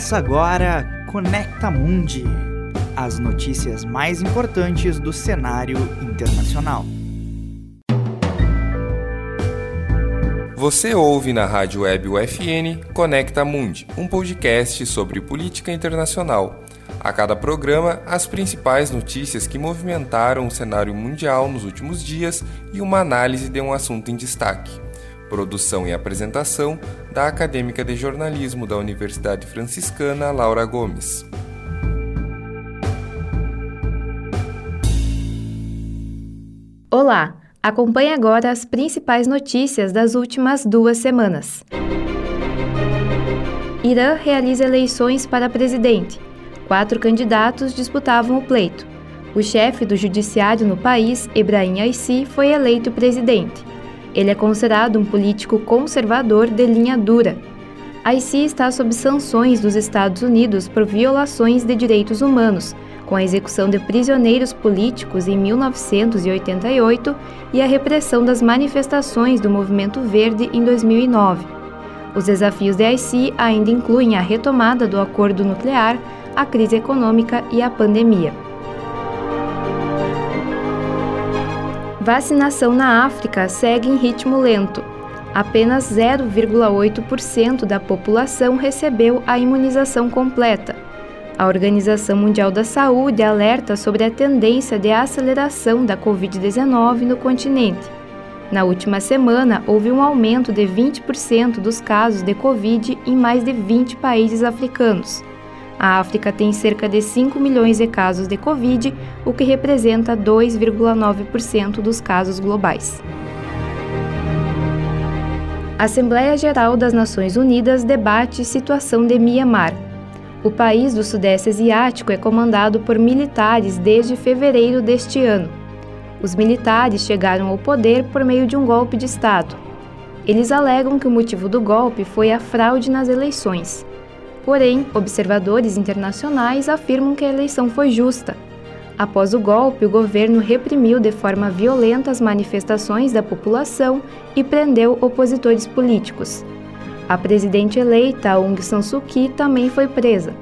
Começa agora Conecta Mundi, as notícias mais importantes do cenário internacional. Você ouve na rádio web UFN Conecta Mundi, um podcast sobre política internacional. A cada programa, as principais notícias que movimentaram o cenário mundial nos últimos dias e uma análise de um assunto em destaque. Produção e apresentação da acadêmica de jornalismo da Universidade Franciscana Laura Gomes. Olá, acompanhe agora as principais notícias das últimas duas semanas. Irã realiza eleições para presidente. Quatro candidatos disputavam o pleito. O chefe do judiciário no país, Ebrahim Aissi, foi eleito presidente. Ele é considerado um político conservador de linha dura. A ICI está sob sanções dos Estados Unidos por violações de direitos humanos, com a execução de prisioneiros políticos em 1988 e a repressão das manifestações do Movimento Verde em 2009. Os desafios da ICI ainda incluem a retomada do acordo nuclear, a crise econômica e a pandemia. Vacinação na África segue em ritmo lento. Apenas 0,8% da população recebeu a imunização completa. A Organização Mundial da Saúde alerta sobre a tendência de aceleração da Covid-19 no continente. Na última semana, houve um aumento de 20% dos casos de Covid em mais de 20 países africanos. A África tem cerca de 5 milhões de casos de Covid, o que representa 2,9% dos casos globais. A Assembleia Geral das Nações Unidas debate situação de Mianmar. O país do Sudeste Asiático é comandado por militares desde fevereiro deste ano. Os militares chegaram ao poder por meio de um golpe de Estado. Eles alegam que o motivo do golpe foi a fraude nas eleições. Porém, observadores internacionais afirmam que a eleição foi justa. Após o golpe, o governo reprimiu de forma violenta as manifestações da população e prendeu opositores políticos. A presidente eleita, Aung San Suu Kyi, também foi presa.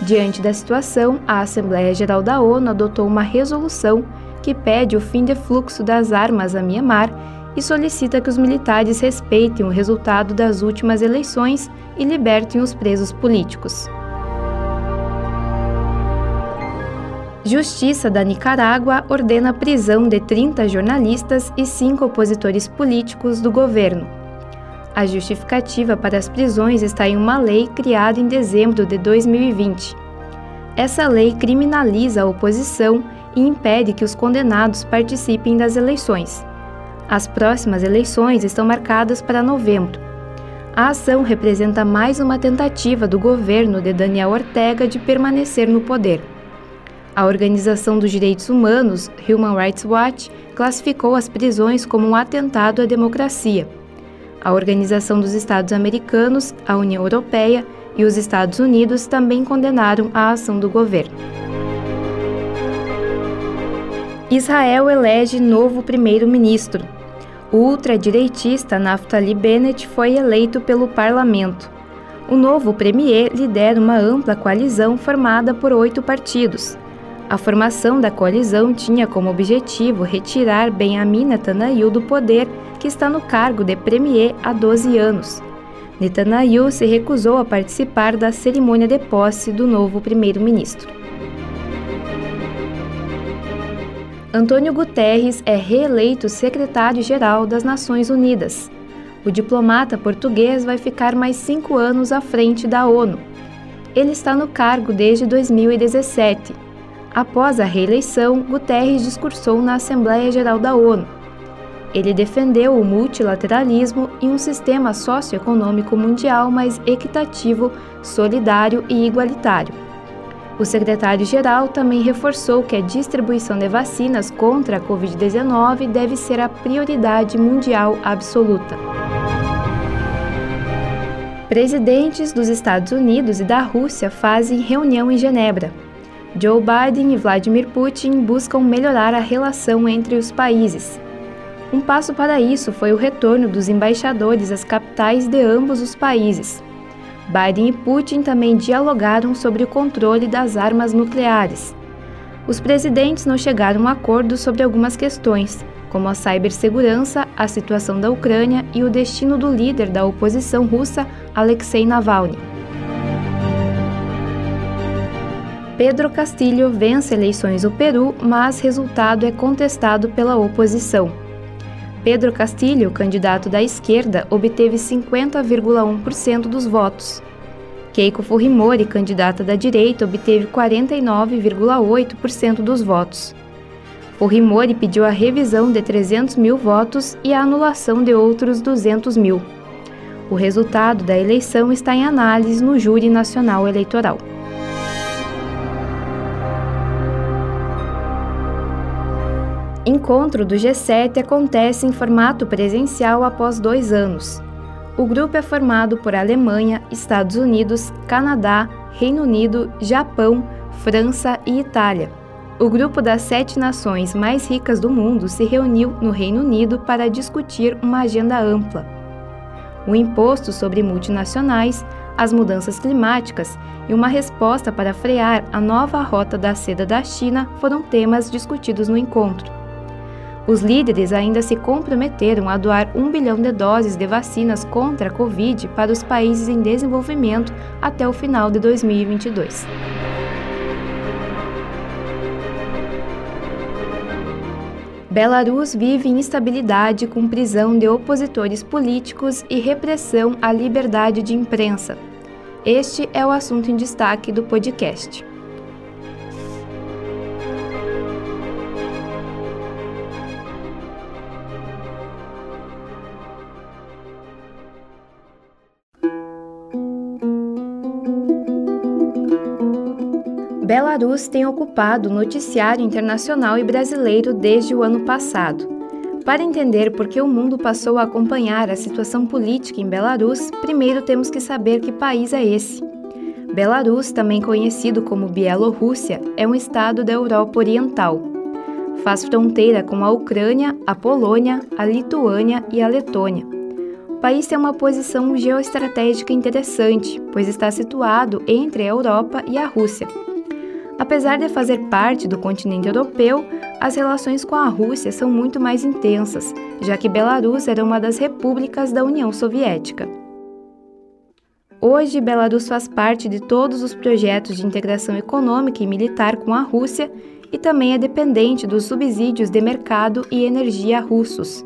Diante da situação, a Assembleia Geral da ONU adotou uma resolução que pede o fim de fluxo das armas a Myanmar e solicita que os militares respeitem o resultado das últimas eleições e libertem os presos políticos. Justiça da Nicarágua ordena a prisão de 30 jornalistas e 5 opositores políticos do governo. A justificativa para as prisões está em uma lei criada em dezembro de 2020. Essa lei criminaliza a oposição e impede que os condenados participem das eleições. As próximas eleições estão marcadas para novembro. A ação representa mais uma tentativa do governo de Daniel Ortega de permanecer no poder. A Organização dos Direitos Humanos, Human Rights Watch, classificou as prisões como um atentado à democracia. A Organização dos Estados Americanos, a União Europeia e os Estados Unidos também condenaram a ação do governo. Israel elege novo primeiro-ministro. O ultradireitista Naftali Bennett foi eleito pelo parlamento. O novo premier lidera uma ampla coalizão formada por oito partidos. A formação da coalizão tinha como objetivo retirar Benjamin Netanyahu do poder, que está no cargo de premier há 12 anos. Netanyahu se recusou a participar da cerimônia de posse do novo primeiro-ministro. Antônio Guterres é reeleito secretário-geral das Nações Unidas. O diplomata português vai ficar mais cinco anos à frente da ONU. Ele está no cargo desde 2017. Após a reeleição, Guterres discursou na Assembleia Geral da ONU. Ele defendeu o multilateralismo e um sistema socioeconômico mundial mais equitativo, solidário e igualitário. O secretário-geral também reforçou que a distribuição de vacinas contra a Covid-19 deve ser a prioridade mundial absoluta. Presidentes dos Estados Unidos e da Rússia fazem reunião em Genebra. Joe Biden e Vladimir Putin buscam melhorar a relação entre os países. Um passo para isso foi o retorno dos embaixadores às capitais de ambos os países. Biden e Putin também dialogaram sobre o controle das armas nucleares. Os presidentes não chegaram a acordo sobre algumas questões, como a cibersegurança, a situação da Ucrânia e o destino do líder da oposição russa, Alexei Navalny. Pedro Castilho vence eleições no Peru, mas resultado é contestado pela oposição. Pedro Castilho, candidato da esquerda, obteve 50,1% dos votos. Keiko Fujimori, candidata da direita, obteve 49,8% dos votos. Fujimori pediu a revisão de 300 mil votos e a anulação de outros 200 mil. O resultado da eleição está em análise no Júri Nacional Eleitoral. Encontro do G7 acontece em formato presencial após dois anos. O grupo é formado por Alemanha, Estados Unidos, Canadá, Reino Unido, Japão, França e Itália. O grupo das sete nações mais ricas do mundo se reuniu no Reino Unido para discutir uma agenda ampla. O imposto sobre multinacionais, as mudanças climáticas e uma resposta para frear a nova rota da seda da China foram temas discutidos no encontro. Os líderes ainda se comprometeram a doar um bilhão de doses de vacinas contra a Covid para os países em desenvolvimento até o final de 2022. Belarus vive instabilidade com prisão de opositores políticos e repressão à liberdade de imprensa. Este é o assunto em destaque do podcast. Belarus tem ocupado o noticiário internacional e brasileiro desde o ano passado. Para entender por que o mundo passou a acompanhar a situação política em Belarus, primeiro temos que saber que país é esse. Belarus, também conhecido como Bielorrússia, é um estado da Europa Oriental. Faz fronteira com a Ucrânia, a Polônia, a Lituânia e a Letônia. O país tem uma posição geoestratégica interessante, pois está situado entre a Europa e a Rússia Apesar de fazer parte do continente europeu, as relações com a Rússia são muito mais intensas, já que Belarus era uma das repúblicas da União Soviética. Hoje, Belarus faz parte de todos os projetos de integração econômica e militar com a Rússia e também é dependente dos subsídios de mercado e energia russos.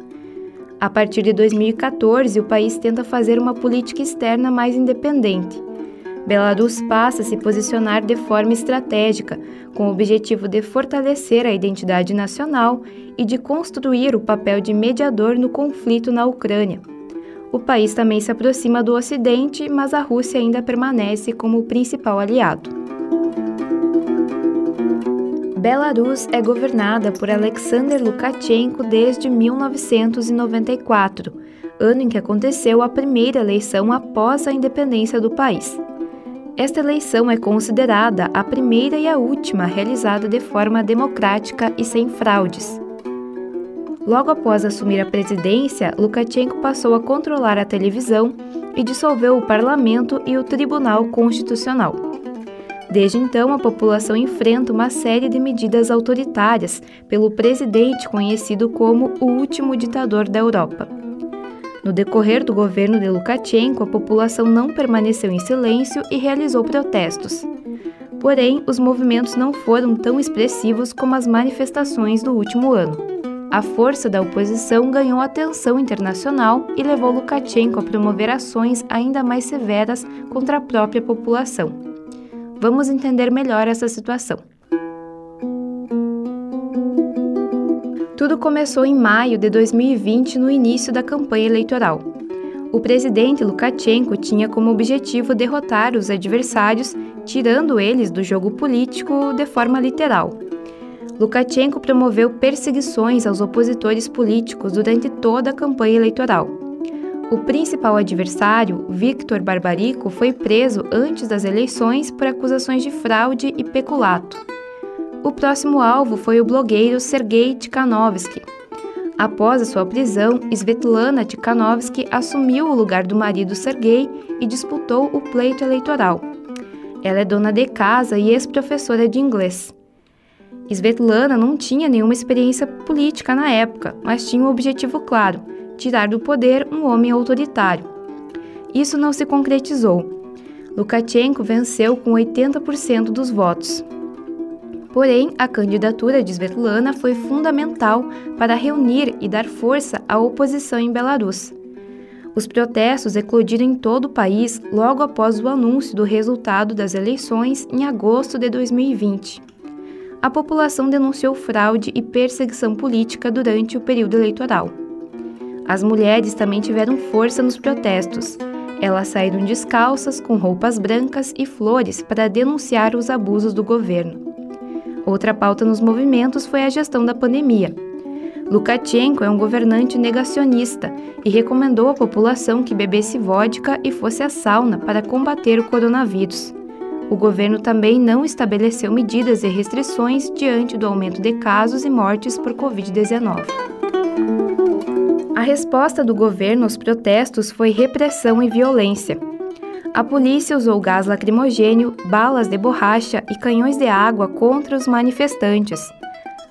A partir de 2014, o país tenta fazer uma política externa mais independente Belarus passa a se posicionar de forma estratégica, com o objetivo de fortalecer a identidade nacional e de construir o papel de mediador no conflito na Ucrânia. O país também se aproxima do Ocidente, mas a Rússia ainda permanece como o principal aliado. Belarus é governada por Alexander Lukashenko desde 1994, ano em que aconteceu a primeira eleição após a independência do país. Esta eleição é considerada a primeira e a última realizada de forma democrática e sem fraudes. Logo após assumir a presidência, Lukashenko passou a controlar a televisão e dissolveu o parlamento e o Tribunal Constitucional. Desde então, a população enfrenta uma série de medidas autoritárias pelo presidente conhecido como o último ditador da Europa. No decorrer do governo de Lukashenko, a população não permaneceu em silêncio e realizou protestos. Porém, os movimentos não foram tão expressivos como as manifestações do último ano. A força da oposição ganhou atenção internacional e levou Lukashenko a promover ações ainda mais severas contra a própria população. Vamos entender melhor essa situação. Tudo começou em maio de 2020, no início da campanha eleitoral. O presidente Lukashenko tinha como objetivo derrotar os adversários, tirando eles do jogo político de forma literal. Lukashenko promoveu perseguições aos opositores políticos durante toda a campanha eleitoral. O principal adversário, Viktor Barbarico, foi preso antes das eleições por acusações de fraude e peculato. O próximo alvo foi o blogueiro Sergei Tikhanovsky. Após a sua prisão, Svetlana Tikhanovsky assumiu o lugar do marido Sergei e disputou o pleito eleitoral. Ela é dona de casa e ex-professora de inglês. Svetlana não tinha nenhuma experiência política na época, mas tinha um objetivo claro: tirar do poder um homem autoritário. Isso não se concretizou. Lukashenko venceu com 80% dos votos. Porém, a candidatura de Svetlana foi fundamental para reunir e dar força à oposição em Belarus. Os protestos eclodiram em todo o país logo após o anúncio do resultado das eleições em agosto de 2020. A população denunciou fraude e perseguição política durante o período eleitoral. As mulheres também tiveram força nos protestos. Elas saíram descalças, com roupas brancas e flores para denunciar os abusos do governo. Outra pauta nos movimentos foi a gestão da pandemia. Lukashenko é um governante negacionista e recomendou à população que bebesse vodka e fosse à sauna para combater o coronavírus. O governo também não estabeleceu medidas e restrições diante do aumento de casos e mortes por Covid-19. A resposta do governo aos protestos foi repressão e violência. A polícia usou gás lacrimogênio, balas de borracha e canhões de água contra os manifestantes.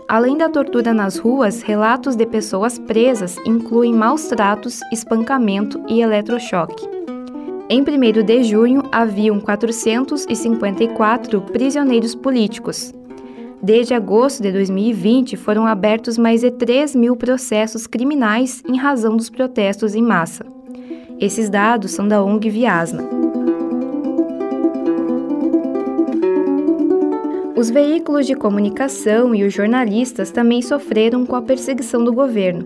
Além da tortura nas ruas, relatos de pessoas presas incluem maus tratos, espancamento e eletrochoque. Em 1 de junho, haviam 454 prisioneiros políticos. Desde agosto de 2020, foram abertos mais de 3 mil processos criminais em razão dos protestos em massa. Esses dados são da ONG Viasna. Os veículos de comunicação e os jornalistas também sofreram com a perseguição do governo.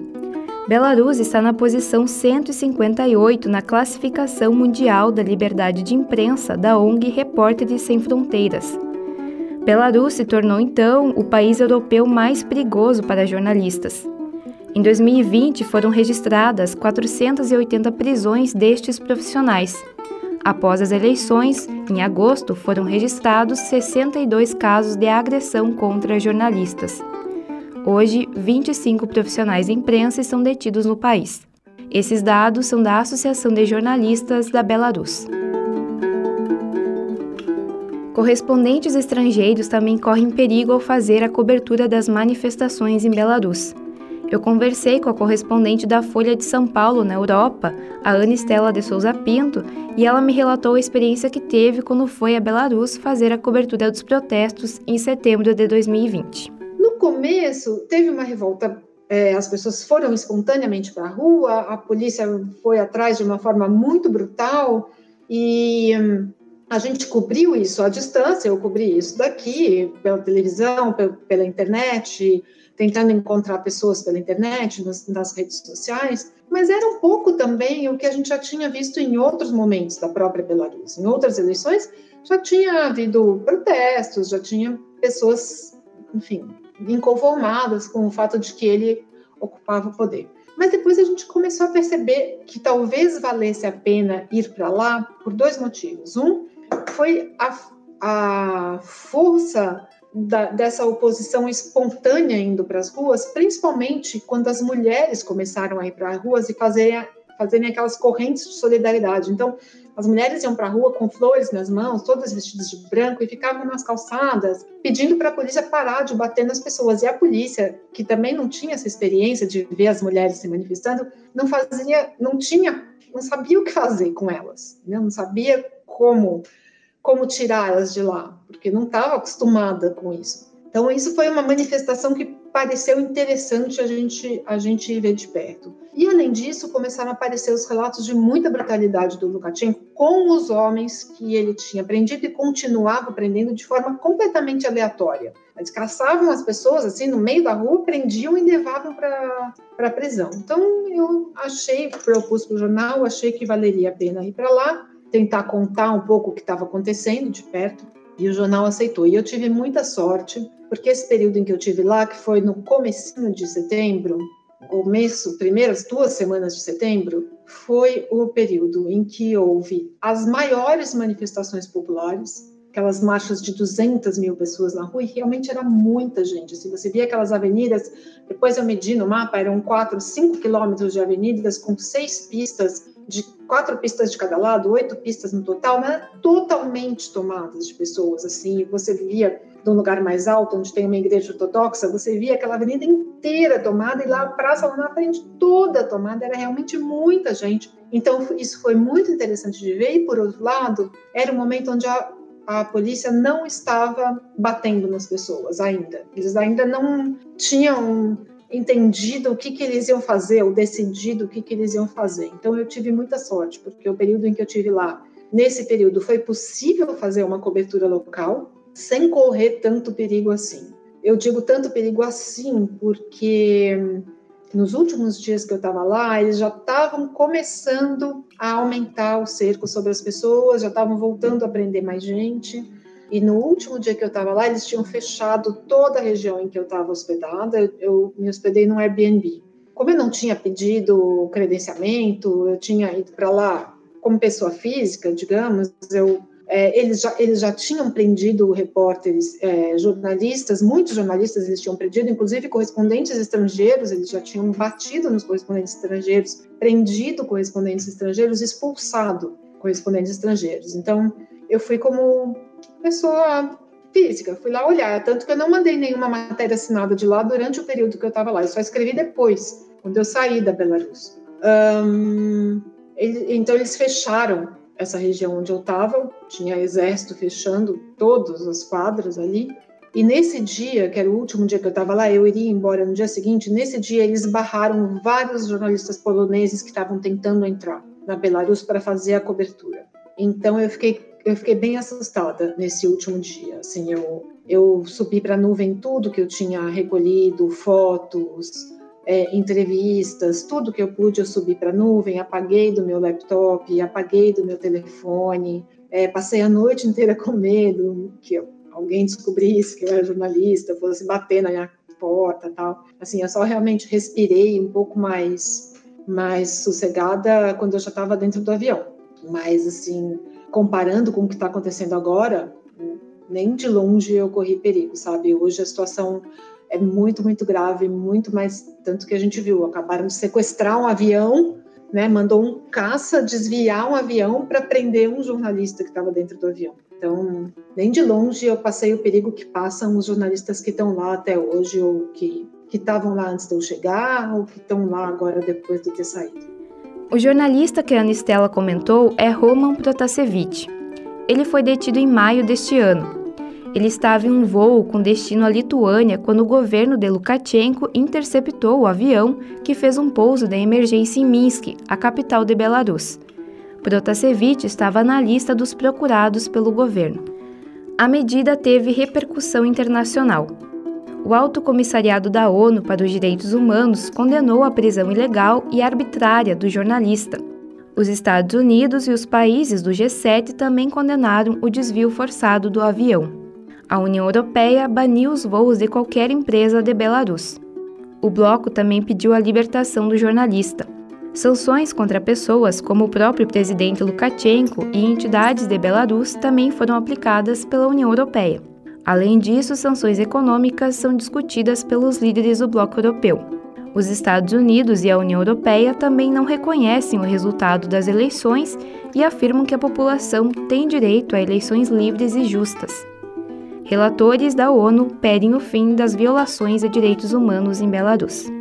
Belarus está na posição 158 na classificação mundial da liberdade de imprensa da ONG Repórteres Sem Fronteiras. Belarus se tornou então o país europeu mais perigoso para jornalistas. Em 2020 foram registradas 480 prisões destes profissionais Após as eleições, em agosto, foram registrados 62 casos de agressão contra jornalistas. Hoje, 25 profissionais de imprensa estão detidos no país. Esses dados são da Associação de Jornalistas da Belarus. Correspondentes estrangeiros também correm perigo ao fazer a cobertura das manifestações em Belarus. Eu conversei com a correspondente da Folha de São Paulo, na Europa, a Ana Estela de Souza Pinto, e ela me relatou a experiência que teve quando foi a Belarus fazer a cobertura dos protestos em setembro de 2020. No começo, teve uma revolta. É, as pessoas foram espontaneamente para a rua, a polícia foi atrás de uma forma muito brutal e hum, a gente cobriu isso à distância. Eu cobri isso daqui, pela televisão, pela internet tentando encontrar pessoas pela internet, nas, nas, redes sociais, mas era um pouco também o que a gente já tinha visto em outros momentos da própria Belarus. Em outras eleições, já tinha havido protestos, já tinha pessoas, enfim, inconformadas com o fato de que ele ocupava o poder. Mas depois a gente começou a perceber que talvez valesse a pena ir para lá por dois motivos. Um foi a, a força da, dessa oposição espontânea indo para as ruas, principalmente quando as mulheres começaram a ir para as ruas e fazerem, fazerem aquelas correntes de solidariedade. Então, as mulheres iam para a rua com flores nas mãos, todas vestidas de branco, e ficavam nas calçadas, pedindo para a polícia parar de bater nas pessoas. E a polícia, que também não tinha essa experiência de ver as mulheres se manifestando, não fazia, não tinha, não sabia o que fazer com elas, né? não sabia como como tirá-las de lá, porque não estava acostumada com isso. Então, isso foi uma manifestação que pareceu interessante a gente, a gente ver de perto. E, além disso, começaram a aparecer os relatos de muita brutalidade do Lukashenko com os homens que ele tinha prendido e continuava prendendo de forma completamente aleatória. Eles caçavam as pessoas, assim, no meio da rua, prendiam e levavam para a prisão. Então, eu achei, propus para o jornal, achei que valeria a pena ir para lá tentar contar um pouco o que estava acontecendo de perto, e o jornal aceitou. E eu tive muita sorte, porque esse período em que eu tive lá, que foi no comecinho de setembro, começo, primeiras duas semanas de setembro, foi o período em que houve as maiores manifestações populares. aquelas marchas de 200 mil pessoas na rua, e realmente era muita gente. Se você via aquelas avenidas, depois eu medi no mapa, eram 4, 5 quilômetros de avenidas com seis pistas, de quatro pistas de cada lado, oito pistas no total, né? totalmente tomadas de pessoas, assim, você via de um lugar mais alto, onde tem uma igreja ortodoxa, você via aquela avenida inteira tomada e lá a praça lá na frente toda tomada, era realmente muita gente. Então isso foi muito interessante de ver e por outro lado, era um momento onde a, a polícia não estava batendo nas pessoas ainda. Eles ainda não tinham entendido o que, que eles iam fazer, ou decidido o que, que eles iam fazer. Então eu tive muita sorte, porque o período em que eu tive lá, nesse período foi possível fazer uma cobertura local sem correr tanto perigo assim. Eu digo tanto perigo assim porque nos últimos dias que eu estava lá, eles já estavam começando a aumentar o cerco sobre as pessoas, já estavam voltando a prender mais gente. E no último dia que eu estava lá, eles tinham fechado toda a região em que eu estava hospedada. Eu, eu me hospedei num Airbnb. Como eu não tinha pedido credenciamento, eu tinha ido para lá como pessoa física, digamos, eu é, eles, já, eles já tinham prendido repórteres, é, jornalistas, muitos jornalistas eles tinham prendido, inclusive correspondentes estrangeiros, eles já tinham batido nos correspondentes estrangeiros, prendido correspondentes estrangeiros, expulsado correspondentes estrangeiros. Então, eu fui como pessoa física, fui lá olhar, tanto que eu não mandei nenhuma matéria assinada de lá durante o período que eu estava lá, eu só escrevi depois, quando eu saí da Belarus. Um, ele, então eles fecharam essa região onde eu estava, tinha exército fechando todas as quadras ali. E nesse dia, que era o último dia que eu estava lá, eu iria embora no dia seguinte. Nesse dia, eles barraram vários jornalistas poloneses que estavam tentando entrar na Belarus para fazer a cobertura. Então eu fiquei eu fiquei bem assustada nesse último dia. Assim, eu eu subi para a nuvem tudo que eu tinha recolhido, fotos, é, entrevistas, tudo que eu pude eu subi para a nuvem, apaguei do meu laptop, apaguei do meu telefone, é, passei a noite inteira com medo que alguém descobrisse que eu era jornalista, fosse bater na minha porta tal. Assim, eu só realmente respirei um pouco mais, mais sossegada quando eu já estava dentro do avião. Mas, assim, comparando com o que está acontecendo agora, nem de longe eu corri perigo, sabe? Hoje a situação é muito, muito grave, muito mais, tanto que a gente viu, acabaram de sequestrar um avião, né, mandou um caça desviar um avião para prender um jornalista que estava dentro do avião. Então, nem de longe eu passei o perigo que passam os jornalistas que estão lá até hoje, ou que estavam lá antes de eu chegar, ou que estão lá agora depois de ter saído. O jornalista que a Anistela comentou é Roman Protasevich. Ele foi detido em maio deste ano ele estava em um voo com destino à Lituânia quando o governo de Lukashenko interceptou o avião que fez um pouso de emergência em Minsk, a capital de Belarus. Protasevich estava na lista dos procurados pelo governo. A medida teve repercussão internacional. O Alto Comissariado da ONU para os Direitos Humanos condenou a prisão ilegal e arbitrária do jornalista. Os Estados Unidos e os países do G7 também condenaram o desvio forçado do avião. A União Europeia baniu os voos de qualquer empresa de Belarus. O bloco também pediu a libertação do jornalista. Sanções contra pessoas como o próprio presidente Lukashenko e entidades de Belarus também foram aplicadas pela União Europeia. Além disso, sanções econômicas são discutidas pelos líderes do bloco europeu. Os Estados Unidos e a União Europeia também não reconhecem o resultado das eleições e afirmam que a população tem direito a eleições livres e justas. Relatores da ONU pedem o fim das violações a direitos humanos em Belarus.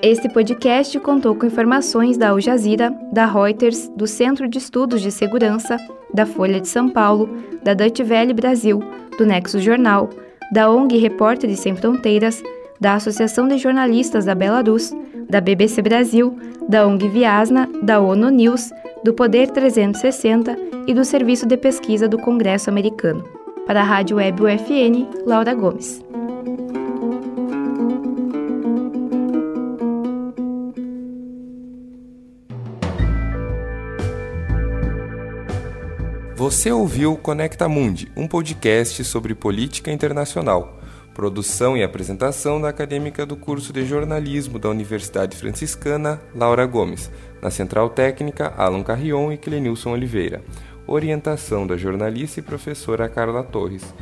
Este podcast contou com informações da Al Jazeera, da Reuters, do Centro de Estudos de Segurança, da Folha de São Paulo, da Deutsche Welle Brasil, do Nexo Jornal, da ONG Repórteres Sem Fronteiras, da Associação de Jornalistas da Belarus, da BBC Brasil, da ONG Viasna, da ONU News, do Poder 360 e do Serviço de Pesquisa do Congresso Americano. Para a Rádio Web UFN, Laura Gomes. Você ouviu Conecta Mundi, um podcast sobre política internacional. Produção e apresentação da acadêmica do curso de jornalismo da Universidade Franciscana, Laura Gomes. Na Central Técnica, Alan Carrion e Clenilson Oliveira. orientação da jornalista e professora Carla Torres.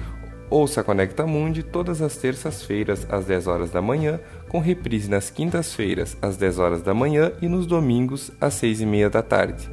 Ouça Conecta Mundi todas as terças-feiras às 10 horas da manhã, com reprise nas quintas-feiras às 10 horas da manhã e nos domingos às 6 e meia da tarde.